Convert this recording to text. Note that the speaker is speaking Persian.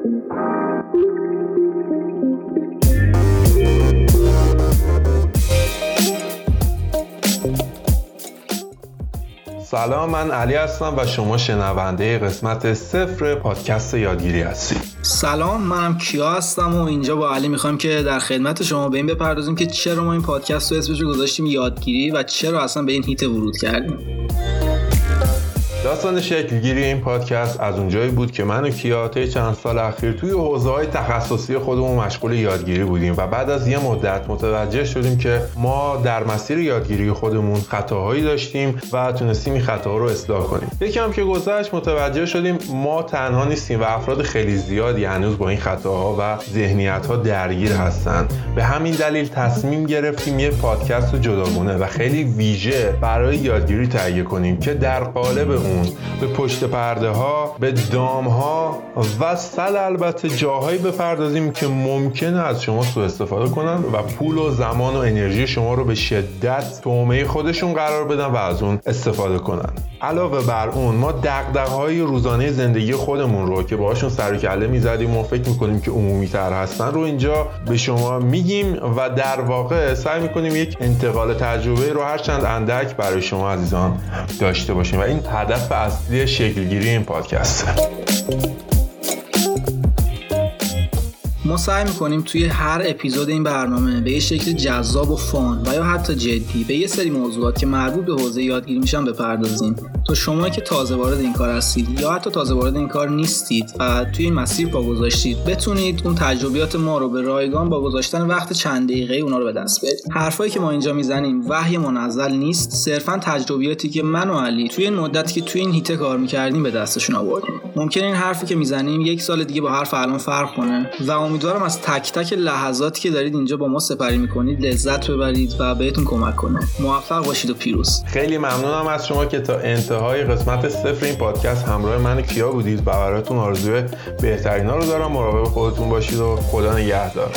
سلام من علی هستم و شما شنونده قسمت صفر پادکست یادگیری هستید. سلام منم کیا هستم و اینجا با علی می‌خوام که در خدمت شما به این بپردازیم که چرا ما این پادکست رو اسمش رو گذاشتیم یادگیری و چرا اصلا به این هیت ورود کردیم. داستان شکلگیری این پادکست از اونجایی بود که من و کیا چند سال اخیر توی حوزه های تخصصی خودمون مشغول یادگیری بودیم و بعد از یه مدت متوجه شدیم که ما در مسیر یادگیری خودمون خطاهایی داشتیم و تونستیم این خطاها رو اصلاح کنیم. یکم که گذشت متوجه شدیم ما تنها نیستیم و افراد خیلی زیادی هنوز با این خطاها و ذهنیت ها درگیر هستن. به همین دلیل تصمیم گرفتیم یه پادکست جداگونه و خیلی ویژه برای یادگیری تهیه کنیم که در قالب به پشت پرده ها به دام ها و صد البته جاهایی بپردازیم که ممکنه از شما سوء استفاده کنن و پول و زمان و انرژی شما رو به شدت تومه خودشون قرار بدن و از اون استفاده کنن. علاوه بر اون ما دقدقه های روزانه زندگی خودمون رو که باهاشون سر کله می‌زدیم و فکر می‌کنیم که عمومی تر هستن رو اینجا به شما میگیم و در واقع سعی می‌کنیم یک انتقال تجربه رو هرچند اندک برای شما عزیزان داشته باشیم. و این هدف اصلی شکلگیری این پادکست ما سعی می‌کنیم توی هر اپیزود این برنامه به یه شکل جذاب و فان و یا حتی جدی به یه سری موضوعات که مربوط به حوزه یادگیری میشن بپردازیم. تا شما که تازه وارد این کار هستید یا حتی تازه وارد این کار نیستید و توی این مسیر پا گذاشتید بتونید اون تجربیات ما رو به رایگان با گذاشتن وقت چند دقیقه اونا رو به دست بیارید حرفایی که ما اینجا می‌زنیم وحی منزل نیست صرفا تجربیاتی که من و علی توی این مدتی که توی این هیته کار می‌کردیم به دستشون آوردیم. ممکن این حرفی که می‌زنیم یک سال دیگه با حرف الان فرق کنه و امیدوارم از تک تک لحظاتی که دارید اینجا با ما سپری می‌کنید لذت ببرید و بهتون کمک کنه. موفق باشید و پیروز. خیلی ممنونم از شما که تا انتهای قسمت صفر این پادکست همراه من کیا بودید و براتون آرزوی بهترینا رو دارم. مراقب خودتون باشید و خدا نگهدار.